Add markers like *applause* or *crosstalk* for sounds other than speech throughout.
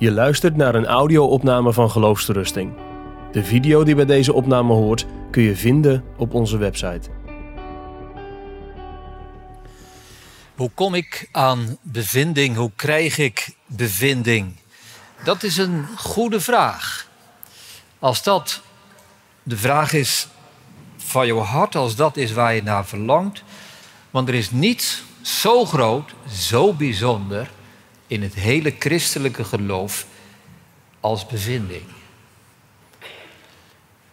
Je luistert naar een audio-opname van Geloofsterusting. De video die bij deze opname hoort kun je vinden op onze website. Hoe kom ik aan bevinding? Hoe krijg ik bevinding? Dat is een goede vraag. Als dat de vraag is van jouw hart, als dat is waar je naar verlangt. Want er is niets zo groot, zo bijzonder in het hele christelijke geloof als bevinding.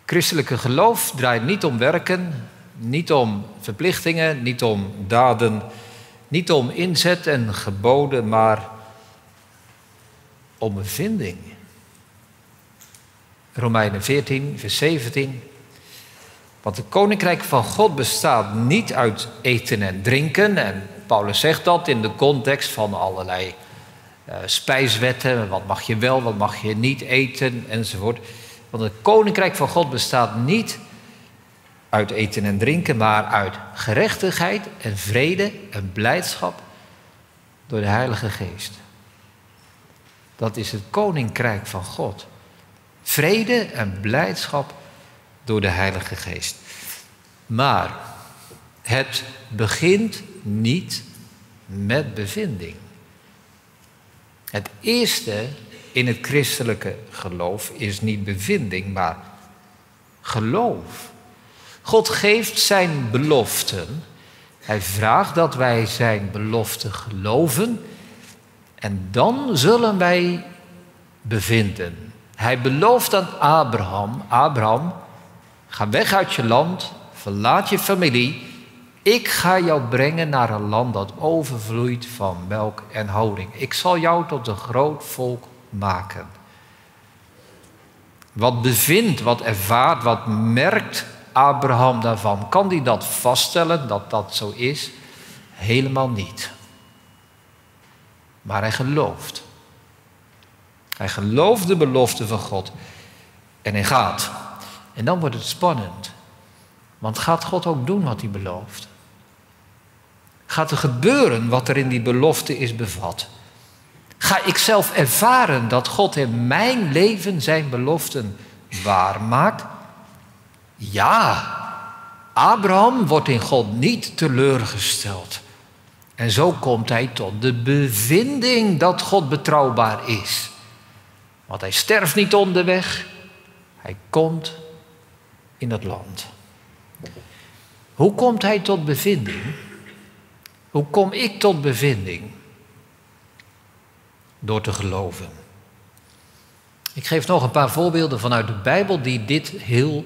Christelijke geloof draait niet om werken, niet om verplichtingen, niet om daden, niet om inzet en geboden, maar om bevinding. Romeinen 14, vers 17. Want het koninkrijk van God bestaat niet uit eten en drinken. En Paulus zegt dat in de context van allerlei uh, spijswetten. Wat mag je wel, wat mag je niet eten enzovoort. Want het koninkrijk van God bestaat niet uit eten en drinken, maar uit gerechtigheid en vrede en blijdschap door de Heilige Geest. Dat is het koninkrijk van God. Vrede en blijdschap door de Heilige Geest. Maar het begint niet met bevinding. Het eerste in het christelijke geloof is niet bevinding, maar geloof. God geeft zijn beloften. Hij vraagt dat wij zijn beloften geloven. En dan zullen wij bevinden. Hij belooft aan Abraham: Abraham, ga weg uit je land, verlaat je familie. Ik ga jou brengen naar een land dat overvloeit van melk en honing. Ik zal jou tot een groot volk maken. Wat bevindt, wat ervaart, wat merkt Abraham daarvan? Kan hij dat vaststellen dat dat zo is? Helemaal niet. Maar hij gelooft. Hij gelooft de belofte van God. En hij gaat. En dan wordt het spannend. Want gaat God ook doen wat hij belooft? Gaat er gebeuren wat er in die belofte is bevat? Ga ik zelf ervaren dat God in mijn leven zijn beloften waarmaakt? Ja, Abraham wordt in God niet teleurgesteld. En zo komt hij tot de bevinding dat God betrouwbaar is. Want hij sterft niet onderweg, hij komt in het land. Hoe komt hij tot bevinding? Hoe kom ik tot bevinding? Door te geloven. Ik geef nog een paar voorbeelden vanuit de Bijbel die dit heel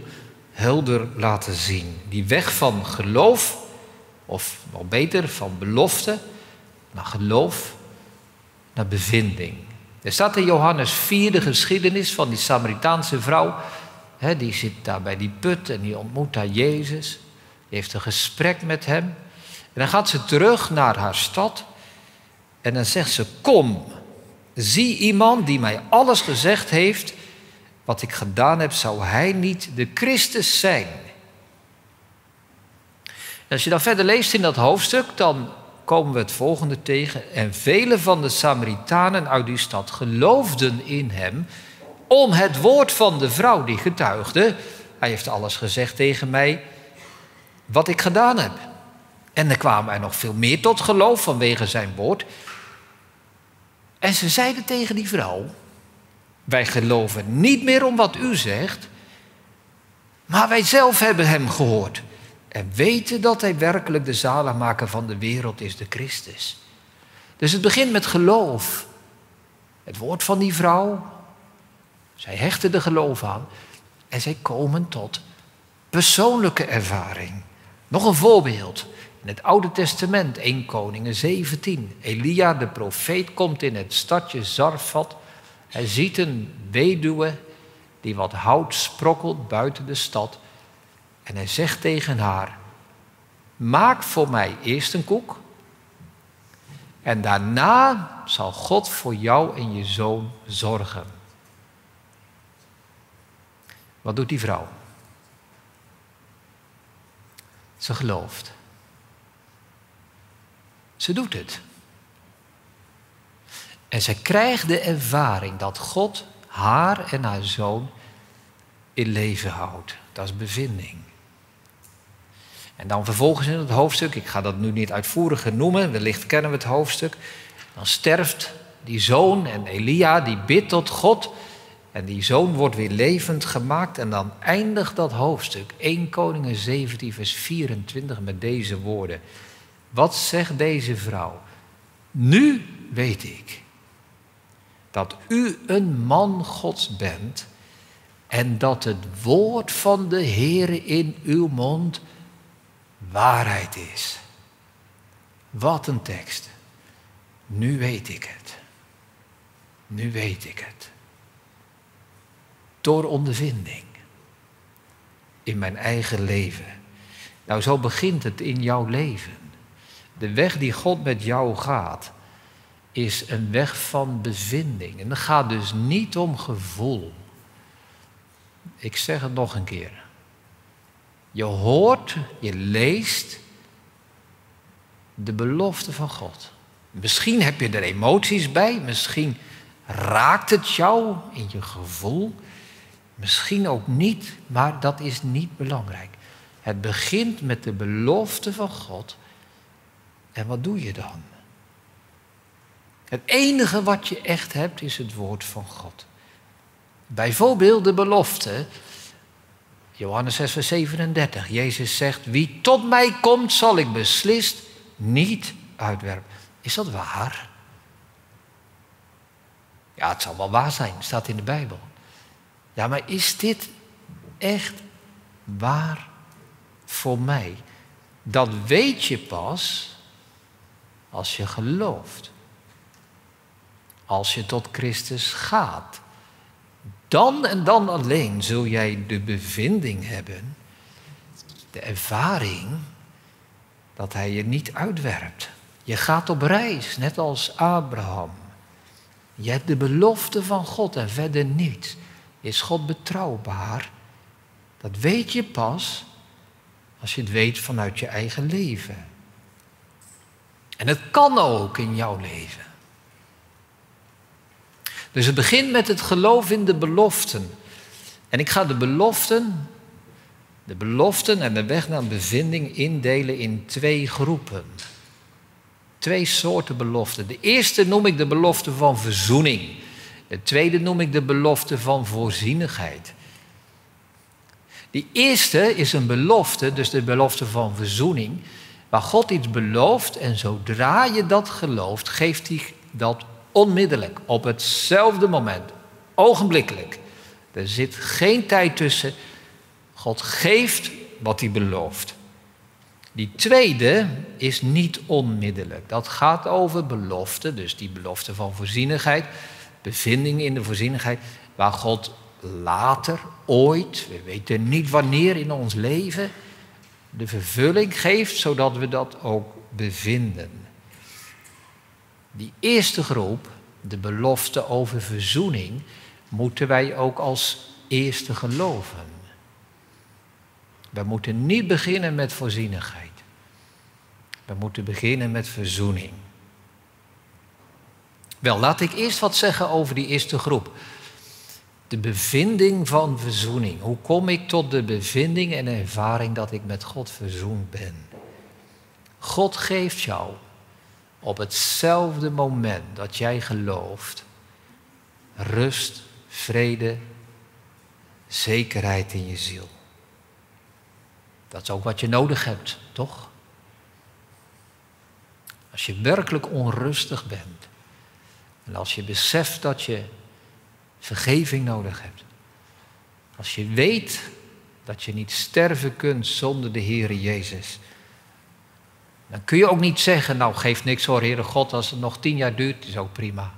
helder laten zien. Die weg van geloof, of wel beter van belofte, naar geloof, naar bevinding. Er staat in Johannes 4 de geschiedenis van die Samaritaanse vrouw. die zit daar bij die put en die ontmoet daar Jezus. Die heeft een gesprek met hem. En dan gaat ze terug naar haar stad. En dan zegt ze: Kom, zie iemand die mij alles gezegd heeft wat ik gedaan heb, zou hij niet de Christus zijn? En als je dan verder leest in dat hoofdstuk, dan komen we het volgende tegen. En vele van de Samaritanen uit die stad geloofden in hem om het woord van de vrouw die getuigde. Hij heeft alles gezegd tegen mij wat ik gedaan heb. En er kwamen er nog veel meer tot geloof vanwege zijn woord. En ze zeiden tegen die vrouw: wij geloven niet meer om wat u zegt, maar wij zelf hebben hem gehoord en weten dat hij werkelijk de zaligmaker van de wereld is, de Christus. Dus het begint met geloof. Het woord van die vrouw, zij hechten de geloof aan en zij komen tot persoonlijke ervaring. Nog een voorbeeld. In het Oude Testament, 1 Koningen 17. Elia de profeet komt in het stadje Zarfat hij ziet een weduwe die wat hout sprokkelt buiten de stad. En hij zegt tegen haar: Maak voor mij eerst een koek. En daarna zal God voor jou en je zoon zorgen. Wat doet die vrouw? Ze gelooft. Ze doet het. En zij krijgt de ervaring dat God haar en haar zoon in leven houdt. Dat is bevinding. En dan vervolgens in het hoofdstuk, ik ga dat nu niet uitvoerig noemen, wellicht kennen we het hoofdstuk. Dan sterft die zoon en Elia, die bidt tot God. En die zoon wordt weer levend gemaakt. En dan eindigt dat hoofdstuk, 1 Koningen 17, vers 24, met deze woorden. Wat zegt deze vrouw? Nu weet ik dat u een man Gods bent en dat het woord van de Heer in uw mond waarheid is. Wat een tekst. Nu weet ik het. Nu weet ik het. Door ondervinding. In mijn eigen leven. Nou, zo begint het in jouw leven. De weg die God met jou gaat, is een weg van bevinding. En het gaat dus niet om gevoel. Ik zeg het nog een keer. Je hoort, je leest de belofte van God. Misschien heb je er emoties bij, misschien raakt het jou in je gevoel, misschien ook niet, maar dat is niet belangrijk. Het begint met de belofte van God. En wat doe je dan? Het enige wat je echt hebt is het woord van God. Bijvoorbeeld de belofte Johannes 6, vers 37. Jezus zegt, wie tot mij komt, zal ik beslist niet uitwerpen. Is dat waar? Ja, het zal wel waar zijn, staat in de Bijbel. Ja, maar is dit echt waar voor mij? Dat weet je pas als je gelooft. Als je tot Christus gaat. Dan en dan alleen zul jij de bevinding hebben, de ervaring, dat hij je niet uitwerpt. Je gaat op reis, net als Abraham. Je hebt de belofte van God en verder niet. Is God betrouwbaar? Dat weet je pas als je het weet vanuit je eigen leven. En het kan ook in jouw leven. Dus het begint met het geloof in de beloften. En ik ga de beloften, de beloften en de weg naar bevinding indelen in twee groepen. Twee soorten beloften. De eerste noem ik de belofte van verzoening. De tweede noem ik de belofte van voorzienigheid. Die eerste is een belofte, dus de belofte van verzoening, waar God iets belooft en zodra je dat gelooft, geeft hij dat Onmiddellijk, op hetzelfde moment, ogenblikkelijk. Er zit geen tijd tussen. God geeft wat hij belooft. Die tweede is niet onmiddellijk. Dat gaat over belofte, dus die belofte van voorzienigheid, bevinding in de voorzienigheid, waar God later, ooit, we weten niet wanneer in ons leven, de vervulling geeft, zodat we dat ook bevinden. Die eerste groep, de belofte over verzoening, moeten wij ook als eerste geloven. We moeten niet beginnen met voorzienigheid. We moeten beginnen met verzoening. Wel, laat ik eerst wat zeggen over die eerste groep. De bevinding van verzoening. Hoe kom ik tot de bevinding en ervaring dat ik met God verzoend ben? God geeft jou op hetzelfde moment dat jij gelooft, rust, vrede, zekerheid in je ziel. Dat is ook wat je nodig hebt, toch? Als je werkelijk onrustig bent en als je beseft dat je vergeving nodig hebt, als je weet dat je niet sterven kunt zonder de Heere Jezus, dan kun je ook niet zeggen, nou geeft niks hoor, Heere God, als het nog tien jaar duurt, is ook prima.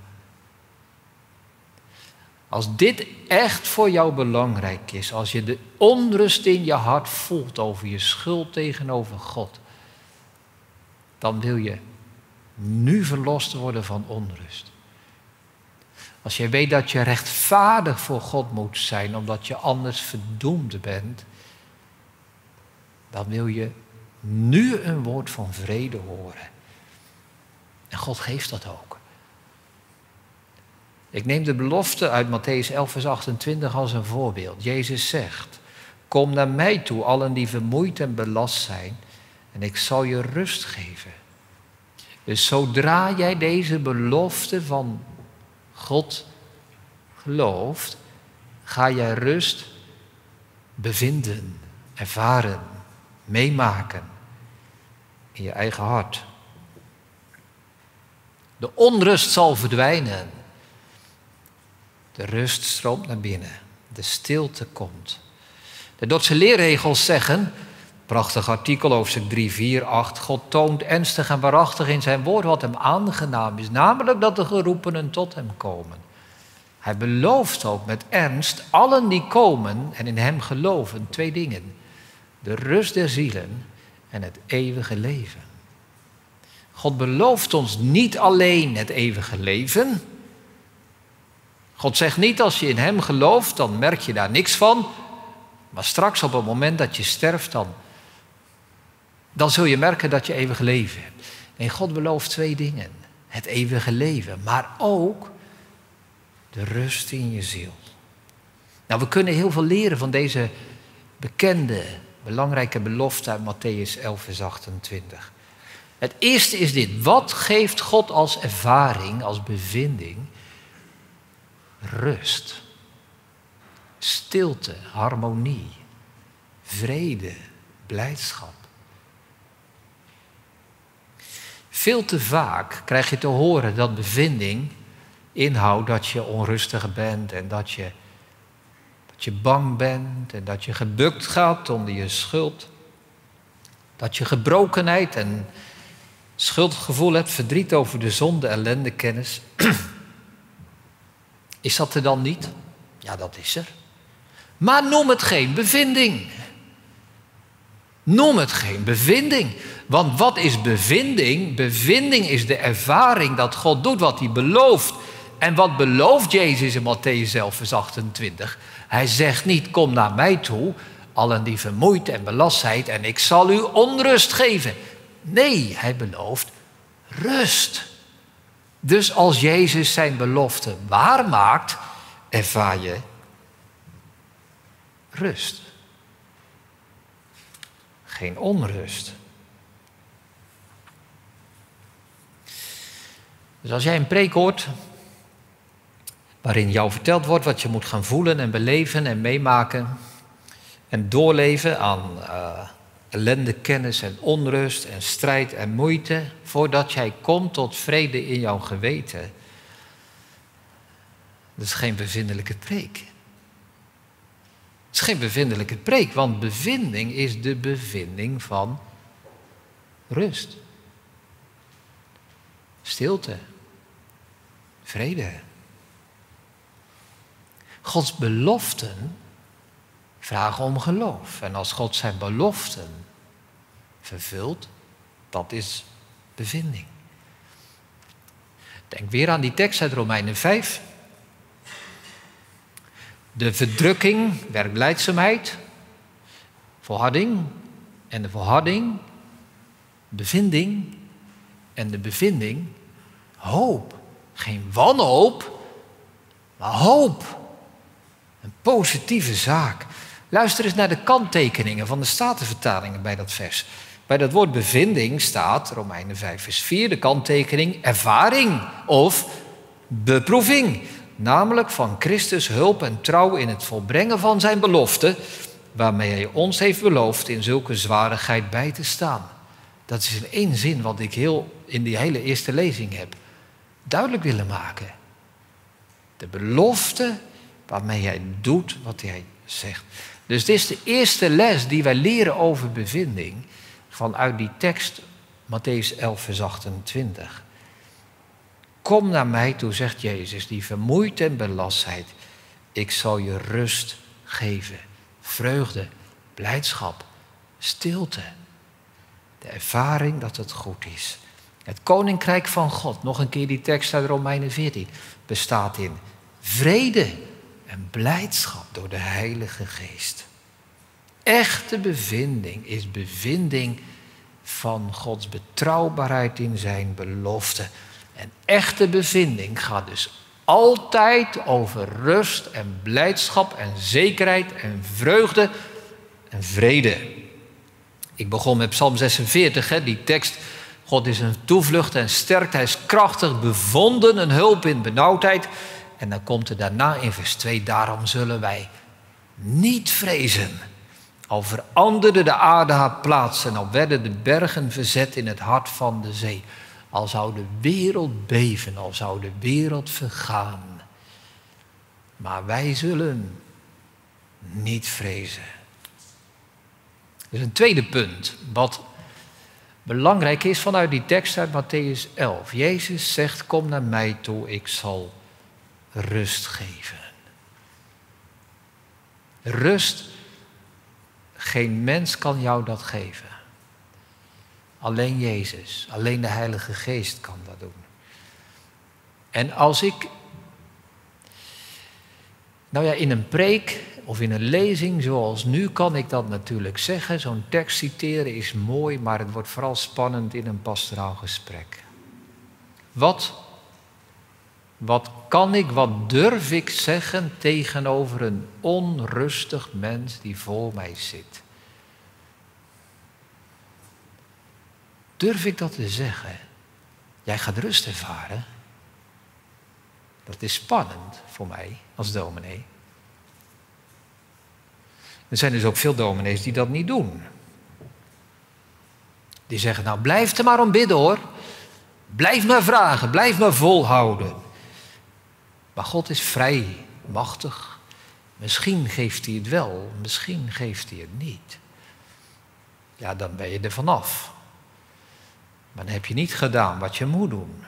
Als dit echt voor jou belangrijk is, als je de onrust in je hart voelt over je schuld tegenover God, dan wil je nu verlost worden van onrust. Als je weet dat je rechtvaardig voor God moet zijn, omdat je anders verdoemd bent, dan wil je nu een woord van vrede horen. En God geeft dat ook. Ik neem de belofte uit Matthäus 11, vers 28 als een voorbeeld. Jezus zegt: Kom naar mij toe, allen die vermoeid en belast zijn, en ik zal je rust geven. Dus zodra jij deze belofte van God gelooft, ga jij rust bevinden, ervaren, meemaken in je eigen hart. De onrust zal verdwijnen. De rust stroomt naar binnen. De stilte komt. De Dordtse leerregels zeggen, prachtig artikel hoofdstuk 3, 4, 8, God toont ernstig en waarachtig in zijn woord wat hem aangenaam is, namelijk dat de geroepenen tot hem komen. Hij belooft ook met ernst allen die komen en in hem geloven twee dingen. De rust der zielen en het eeuwige leven. God belooft ons niet alleen het eeuwige leven. God zegt niet als je in Hem gelooft, dan merk je daar niks van. Maar straks op het moment dat je sterft, dan, dan zul je merken dat je eeuwig leven hebt. Nee, God belooft twee dingen. Het eeuwige leven, maar ook de rust in je ziel. Nou, we kunnen heel veel leren van deze bekende, belangrijke belofte uit Matthäus 11, vers 28. Het eerste is dit. Wat geeft God als ervaring, als bevinding? Rust. Stilte, harmonie, vrede, blijdschap. Veel te vaak krijg je te horen dat bevinding inhoudt dat je onrustig bent en dat je, dat je bang bent en dat je gebukt gaat onder je schuld. Dat je gebrokenheid en schuldgevoel hebt, verdriet over de zonde, ellende, kennis. *clears throat* Is dat er dan niet? Ja, dat is er. Maar noem het geen bevinding. Noem het geen bevinding. Want wat is bevinding? Bevinding is de ervaring dat God doet wat hij belooft. En wat belooft Jezus in Matthäus 11, vers 28? Hij zegt niet, kom naar mij toe, allen die vermoeid en belast zijn, en ik zal u onrust geven. Nee, hij belooft rust. Dus als Jezus zijn belofte waarmaakt, ervaar je rust. Geen onrust. Dus als jij een preek hoort waarin jou verteld wordt wat je moet gaan voelen en beleven en meemaken en doorleven aan uh, ellende, kennis en onrust en strijd en moeite, voordat jij komt tot vrede in jouw geweten. Dat is geen bevindelijke preek. Het is geen bevindelijke preek, want bevinding is de bevinding van rust, stilte, vrede. Gods beloften vragen om geloof. En als God zijn beloften vervult, dat is bevinding. Denk weer aan die tekst uit Romeinen 5. De verdrukking, werkleidzaamheid, volharding en de volharding, bevinding en de bevinding, hoop. Geen wanhoop, maar hoop. Een positieve zaak. Luister eens naar de kanttekeningen van de Statenvertalingen bij dat vers. Bij dat woord bevinding staat, Romeinen 5 vers 4, de kanttekening ervaring of beproeving. Namelijk van Christus hulp en trouw in het volbrengen van zijn belofte, waarmee hij ons heeft beloofd in zulke zwarigheid bij te staan. Dat is in één zin wat ik heel in die hele eerste lezing heb duidelijk willen maken. De belofte waarmee hij doet wat hij zegt. Dus dit is de eerste les die wij leren over bevinding vanuit die tekst, Matthäus 11, vers 28. Kom naar mij toe, zegt Jezus, die vermoeid en belast zijt. Ik zal je rust geven, vreugde, blijdschap, stilte. De ervaring dat het goed is. Het koninkrijk van God, nog een keer die tekst uit Romeinen 14, bestaat in vrede en blijdschap door de Heilige Geest. Echte bevinding is bevinding van Gods betrouwbaarheid in zijn belofte. En echte bevinding gaat dus altijd over rust en blijdschap en zekerheid en vreugde en vrede. Ik begon met Psalm 46, hè, die tekst. God is een toevlucht en sterkt, hij is krachtig, bevonden, een hulp in benauwdheid. En dan komt er daarna in vers 2, daarom zullen wij niet vrezen. Al veranderde de aarde haar plaats en al werden de bergen verzet in het hart van de zee. Al zou de wereld beven, al zou de wereld vergaan. Maar wij zullen niet vrezen. Is een tweede punt, wat belangrijk is vanuit die tekst uit Matthäus 11. Jezus zegt, kom naar mij toe, ik zal rust geven. Rust, geen mens kan jou dat geven. Alleen Jezus, alleen de Heilige Geest kan dat doen. En als ik, nou ja, in een preek of in een lezing zoals nu kan ik dat natuurlijk zeggen. Zo'n tekst citeren is mooi, maar het wordt vooral spannend in een pastoraal gesprek. Wat, wat kan ik, wat durf ik zeggen tegenover een onrustig mens die voor mij zit? Durf ik dat te zeggen? Jij gaat rust ervaren. Dat is spannend voor mij als dominee. Er zijn dus ook veel dominees die dat niet doen. Die zeggen, nou blijf er maar om bidden hoor. Blijf maar vragen, blijf maar volhouden. Maar God is vrij, machtig. Misschien geeft hij het wel, misschien geeft hij het niet. Ja, dan ben je er vanaf. Maar dan heb je niet gedaan wat je moet doen.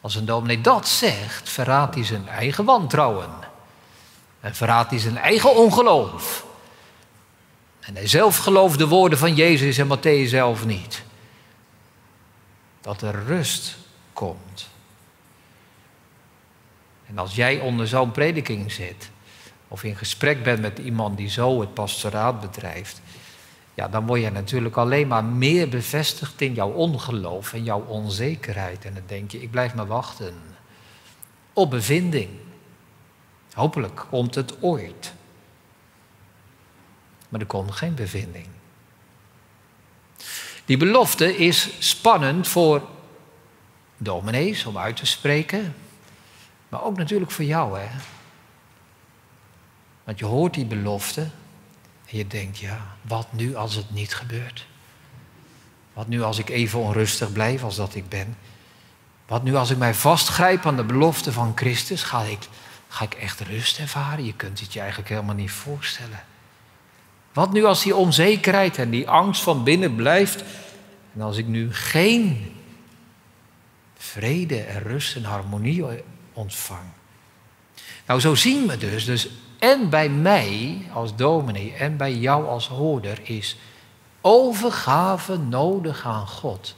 Als een dominee dat zegt, verraadt hij zijn eigen wantrouwen. En verraadt hij zijn eigen ongeloof. En hij zelf gelooft de woorden van Jezus en Matthäus zelf niet. Dat er rust komt. En als jij onder zo'n prediking zit, of in gesprek bent met iemand die zo het pastoraat bedrijft, ja, dan word je natuurlijk alleen maar meer bevestigd in jouw ongeloof en jouw onzekerheid. En dan denk je, ik blijf maar wachten op bevinding. Hopelijk komt het ooit. Maar er komt geen bevinding. Die belofte is spannend voor dominees om uit te spreken, maar ook natuurlijk voor jou. Hè? Want je hoort die belofte en je denkt, ja, wat nu als het niet gebeurt? Wat nu als ik even onrustig blijf als dat ik ben? Wat nu als ik mij vastgrijp aan de belofte van Christus? Ga ik, ga ik echt rust ervaren? Je kunt het je eigenlijk helemaal niet voorstellen. Wat nu als die onzekerheid en die angst van binnen blijft? En als ik nu geen vrede en rust en harmonie ontvang? Nou, zo zien we dus. Dus en bij mij als dominee en bij jou als hoorder is overgave nodig aan God.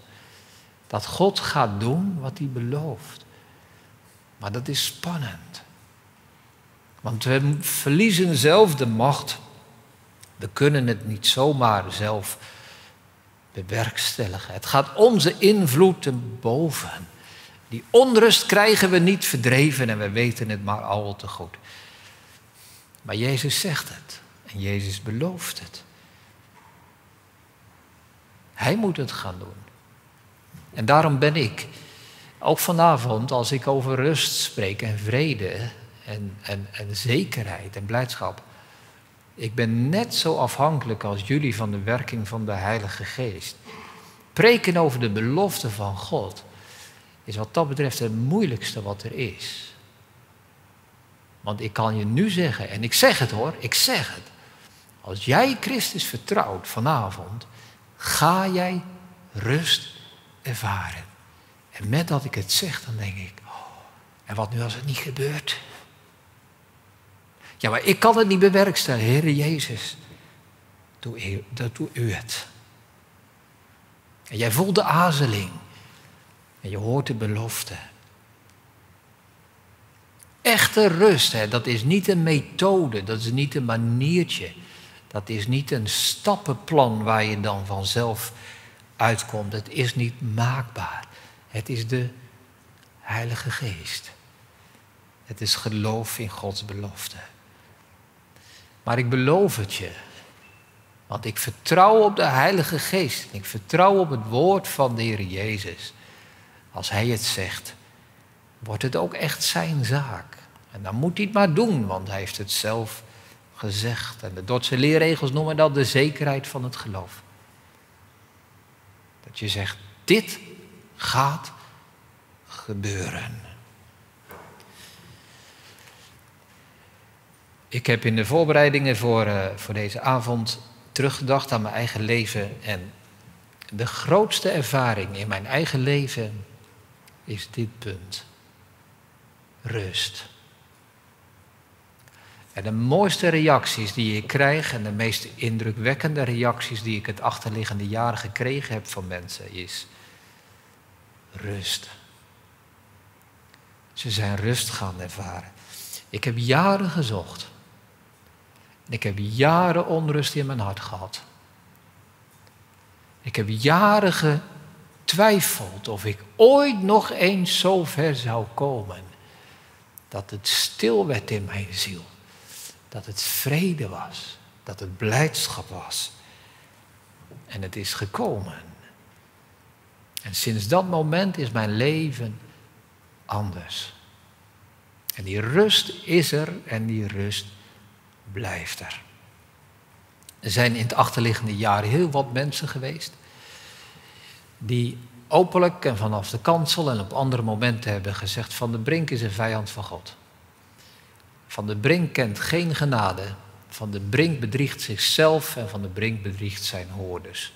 Dat God gaat doen wat hij belooft. Maar dat is spannend. Want we verliezen zelf de macht. We kunnen het niet zomaar zelf bewerkstelligen. Het gaat onze invloed te boven. Die onrust krijgen we niet verdreven en we weten het maar al te goed. Maar Jezus zegt het en Jezus belooft het. Hij moet het gaan doen. En daarom ben ik, ook vanavond, als ik over rust spreek en vrede en, en, en zekerheid en blijdschap, ik ben net zo afhankelijk als jullie van de werking van de Heilige Geest. Preken over de belofte van God is wat dat betreft het moeilijkste wat er is. Want ik kan je nu zeggen, en ik zeg het hoor, ik zeg het. Als jij Christus vertrouwt vanavond, ga jij rust ervaren. En met dat ik het zeg, dan denk ik, oh, en wat nu als het niet gebeurt? Ja, maar ik kan het niet bewerkstelligen, Heere Jezus. Doe dat doe u het. En jij voelt de azeling. En je hoort de belofte. Echte rust, hè, dat is niet een methode, dat is niet een maniertje. Dat is niet een stappenplan waar je dan vanzelf uitkomt. Het is niet maakbaar. Het is de Heilige Geest. Het is geloof in Gods belofte. Maar ik beloof het je. Want ik vertrouw op de Heilige Geest. Ik vertrouw op het woord van de Heer Jezus. Als Hij het zegt, wordt het ook echt zijn zaak. En dan moet hij het maar doen, want Hij heeft het zelf gezegd. En de Dordtse leerregels noemen dat de zekerheid van het geloof. Dat je zegt, dit gaat gebeuren. Ik heb in de voorbereidingen voor, uh, voor deze avond teruggedacht aan mijn eigen leven. En de grootste ervaring in mijn eigen leven is dit punt. Rust. En de mooiste reacties die ik krijg en de meest indrukwekkende reacties die ik het achterliggende jaren gekregen heb van mensen is rust. Ze zijn rust gaan ervaren. Ik heb jaren gezocht. Ik heb jaren onrust in mijn hart gehad. Ik heb jaren getwijfeld of ik ooit nog eens zo ver zou komen. Dat het stil werd in mijn ziel. Dat het vrede was. Dat het blijdschap was. En het is gekomen. En sinds dat moment is mijn leven anders. En die rust is er en die rust blijft er. Er zijn in het achterliggende jaren heel wat mensen geweest die openlijk en vanaf de kansel en op andere momenten hebben gezegd: Van de Brink is een vijand van God. Van de Brink kent geen genade. Van de Brink bedriegt zichzelf en van de Brink bedriegt zijn hoorders.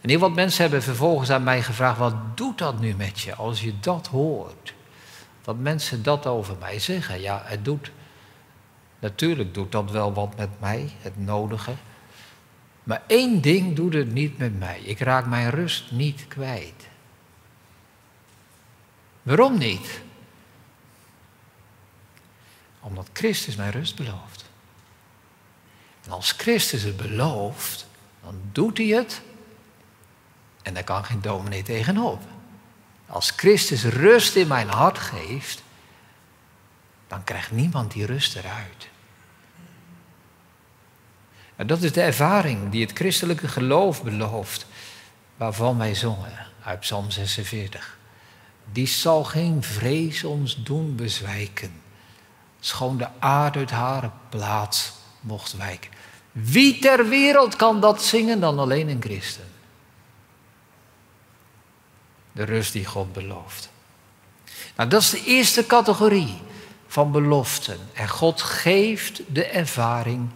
En heel wat mensen hebben vervolgens aan mij gevraagd: wat doet dat nu met je als je dat hoort? Dat mensen dat over mij zeggen. Ja, het doet. Natuurlijk doet dat wel wat met mij, het nodige. Maar één ding doet het niet met mij. Ik raak mijn rust niet kwijt. Waarom niet? Omdat Christus mijn rust belooft. En als Christus het belooft, dan doet hij het en daar kan geen dominee tegenop. Als Christus rust in mijn hart geeft, dan krijgt niemand die rust eruit. En dat is de ervaring die het christelijke geloof belooft, waarvan wij zongen uit Psalm 46. Die zal geen vrees ons doen bezwijken, schoon de aarde uit haar plaats mocht wijken. Wie ter wereld kan dat zingen dan alleen een christen? De rust die God belooft. Nou, dat is de eerste categorie van beloften. En God geeft de ervaring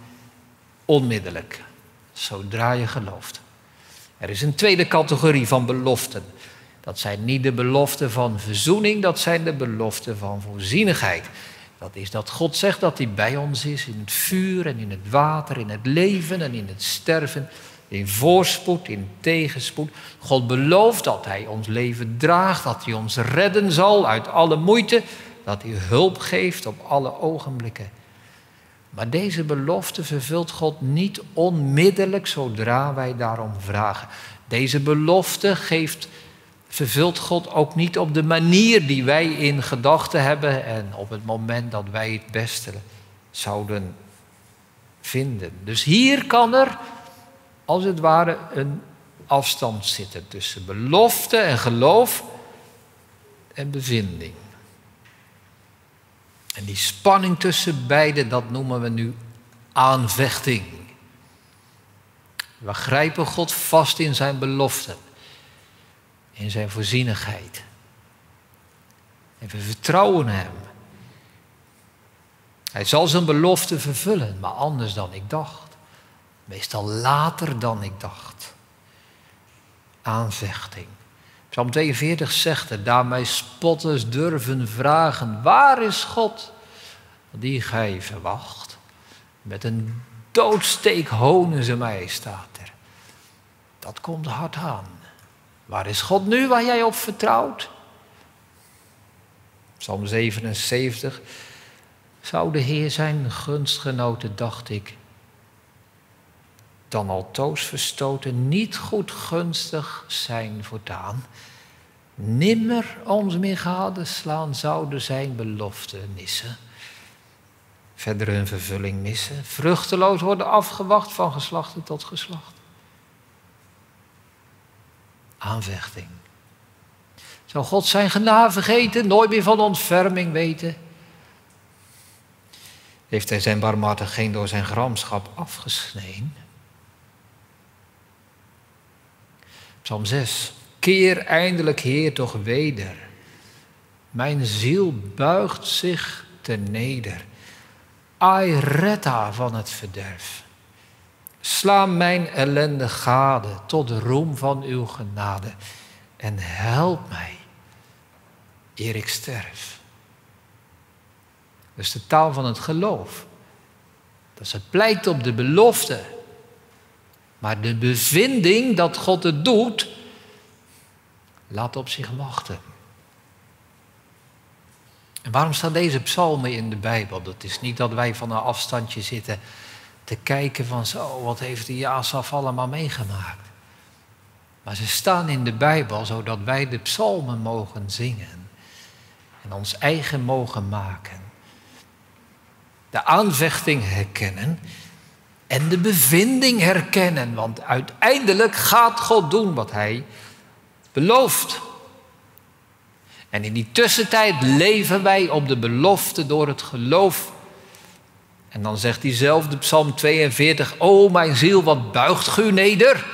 onmiddellijk, zodra je gelooft. Er is een tweede categorie van beloften. Dat zijn niet de beloften van verzoening, dat zijn de beloften van voorzienigheid. Dat is dat God zegt dat hij bij ons is in het vuur en in het water, in het leven en in het sterven, in voorspoed, in tegenspoed. God belooft dat hij ons leven draagt, dat hij ons redden zal uit alle moeite, dat hij hulp geeft op alle ogenblikken. Maar deze belofte vervult God niet onmiddellijk zodra wij daarom vragen. Deze belofte geeft, vervult God ook niet op de manier die wij in gedachten hebben en op het moment dat wij het beste zouden vinden. Dus hier kan er, als het ware, een afstand zitten tussen belofte en geloof en bevinding. En die spanning tussen beide, dat noemen we nu aanvechting. We grijpen God vast in zijn beloften, in zijn voorzienigheid. En we vertrouwen Hem. Hij zal zijn belofte vervullen, maar anders dan ik dacht. Meestal later dan ik dacht. Aanvechting. Psalm 42 zegt het, daarmee spotters durven vragen, waar is God? Die gij verwacht. Met een doodsteek honen ze mij, staat er. Dat komt hard aan. Waar is God nu waar jij op vertrouwt? Psalm 77. Zou de Heer zijn gunstgenoten, dacht ik, dan altoos verstoten, niet goed gunstig zijn voortaan. nimmer ons meer gadeslaan zouden zijn beloftenissen. Verder hun vervulling missen, vruchteloos worden afgewacht van geslacht tot geslacht. Aanvechting. Zou God zijn genade vergeten, nooit meer van ontferming weten? Heeft hij zijn barmhartiging door zijn gramschap afgesneden? Psalm 6. Keer eindelijk, Heer, toch weder. Mijn ziel buigt zich ten neder. Ai, haar van het verderf. Sla mijn ellende gade tot de roem van uw genade. En help mij, eer ik sterf. Is de taal van het geloof. Dat het pleit op de belofte. Maar de bevinding dat God het doet, laat op zich wachten. En waarom staan deze psalmen in de Bijbel? Dat is niet dat wij van een afstandje zitten te kijken van zo, wat heeft die Asaf allemaal meegemaakt. Maar ze staan in de Bijbel zodat wij de psalmen mogen zingen en ons eigen mogen maken. De aanvechting herkennen en de bevinding herkennen, want uiteindelijk gaat God doen wat Hij belooft. En in die tussentijd leven wij op de belofte door het geloof. En dan zegt diezelfde Psalm 42, O mijn ziel, wat buigt u neder?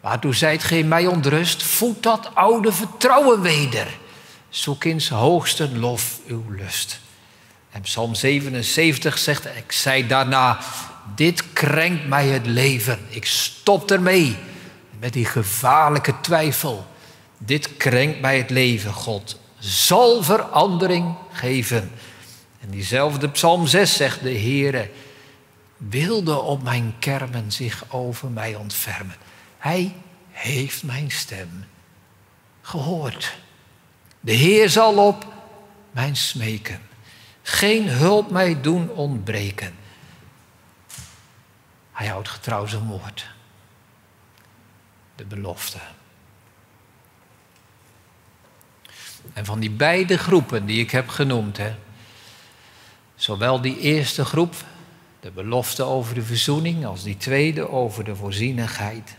Waartoe zijt gij mij ontrust? Voed dat oude vertrouwen weder. Zoek in hoogste lof uw lust. En Psalm 77 zegt, ik zei daarna, dit krenkt mij het leven. Ik stop ermee met die gevaarlijke twijfel. Dit krenkt mij het leven. God zal verandering geven. En diezelfde Psalm 6 zegt de Heere, wilde op mijn kermen zich over mij ontfermen. Hij heeft mijn stem gehoord. De Heer zal op mijn smeken geen hulp mij doen ontbreken. Hij houdt getrouw zijn woord. De belofte. En van die beide groepen die ik heb genoemd, hè, zowel die eerste groep, de belofte over de verzoening, als die tweede over de voorzienigheid.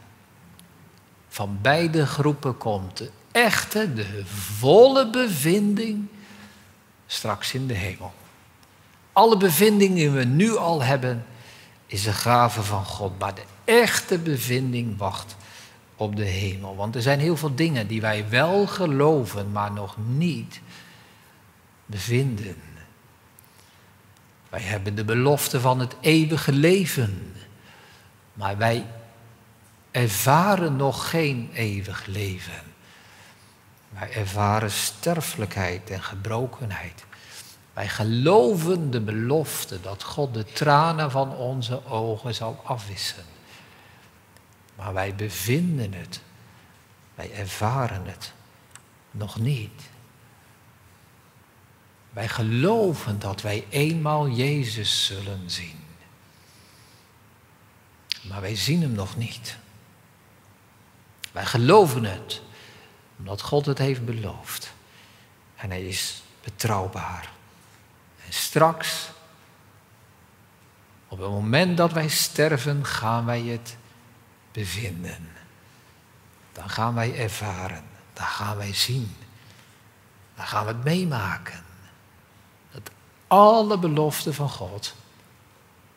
Van beide groepen komt de echte, de volle bevinding straks in de hemel. Alle bevindingen die we nu al hebben, is een gave van God. Maar de echte bevinding wacht op de hemel. Want er zijn heel veel dingen die wij wel geloven, maar nog niet bevinden. Wij hebben de belofte van het eeuwige leven, maar wij ervaren nog geen eeuwig leven. Wij ervaren sterfelijkheid en gebrokenheid. Wij geloven de belofte dat God de tranen van onze ogen zal afwissen. Maar wij bevinden het, wij ervaren het nog niet. Wij geloven dat wij eenmaal Jezus zullen zien. Maar wij zien Hem nog niet. Wij geloven het, omdat God het heeft beloofd. En Hij is betrouwbaar. En straks, op het moment dat wij sterven, gaan wij het bevinden. Dan gaan wij ervaren, dan gaan wij zien, dan gaan we het meemaken. Alle beloften van God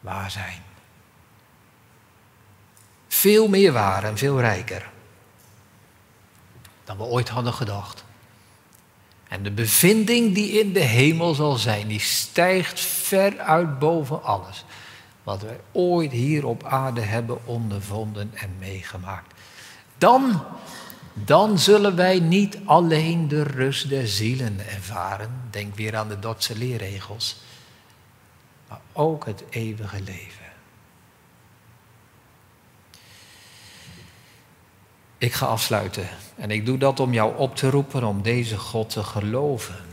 waar zijn. Veel meer waar en veel rijker dan we ooit hadden gedacht. En de bevinding die in de hemel zal zijn, die stijgt ver uit boven alles. Wat wij ooit hier op aarde hebben ondervonden en meegemaakt. Dan, dan zullen wij niet alleen de rust der zielen ervaren. Denk weer aan de Dordtse leerregels. Maar ook het eeuwige leven. Ik ga afsluiten en ik doe dat om jou op te roepen om deze God te geloven.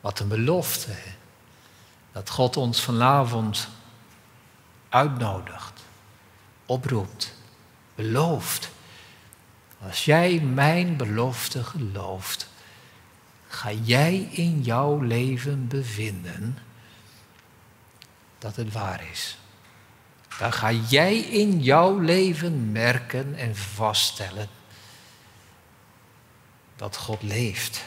Wat een belofte. Dat God ons vanavond uitnodigt, oproept, belooft. Als jij mijn belofte gelooft, ga jij in jouw leven bevinden dat het waar is. Dan ga jij in jouw leven merken en vaststellen dat God leeft.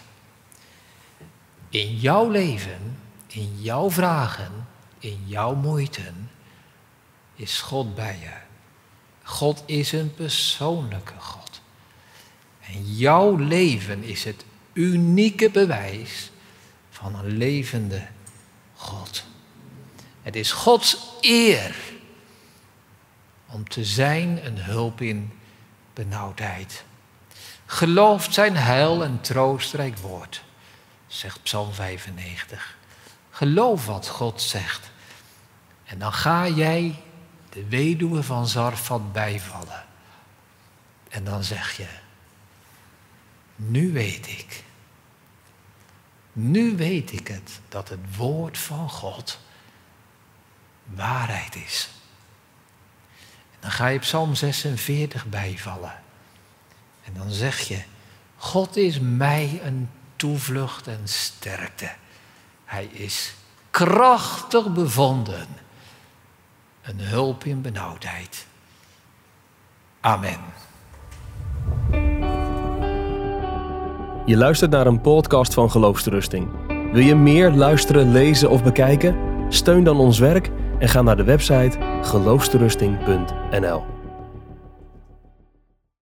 In jouw leven, in jouw vragen, in jouw moeite is God bij je. God is een persoonlijke God. En jouw leven is het unieke bewijs van een levende God. Het is Gods eer om te zijn een hulp in benauwdheid. Gelooft zijn heil en troostrijk woord, zegt Psalm 95. Geloof wat God zegt. En dan ga jij de weduwe van Zarfat bijvallen. En dan zeg je, nu weet ik. Nu weet ik het, dat het woord van God waarheid is. Dan ga je Psalm 46 bijvallen. En dan zeg je, God is mij een toevlucht en sterkte. Hij is krachtig bevonden. Een hulp in benauwdheid. Amen. Je luistert naar een podcast van Geloofsterusting. Wil je meer luisteren, lezen of bekijken? Steun dan ons werk en ga naar de website geloofsterusting.nl.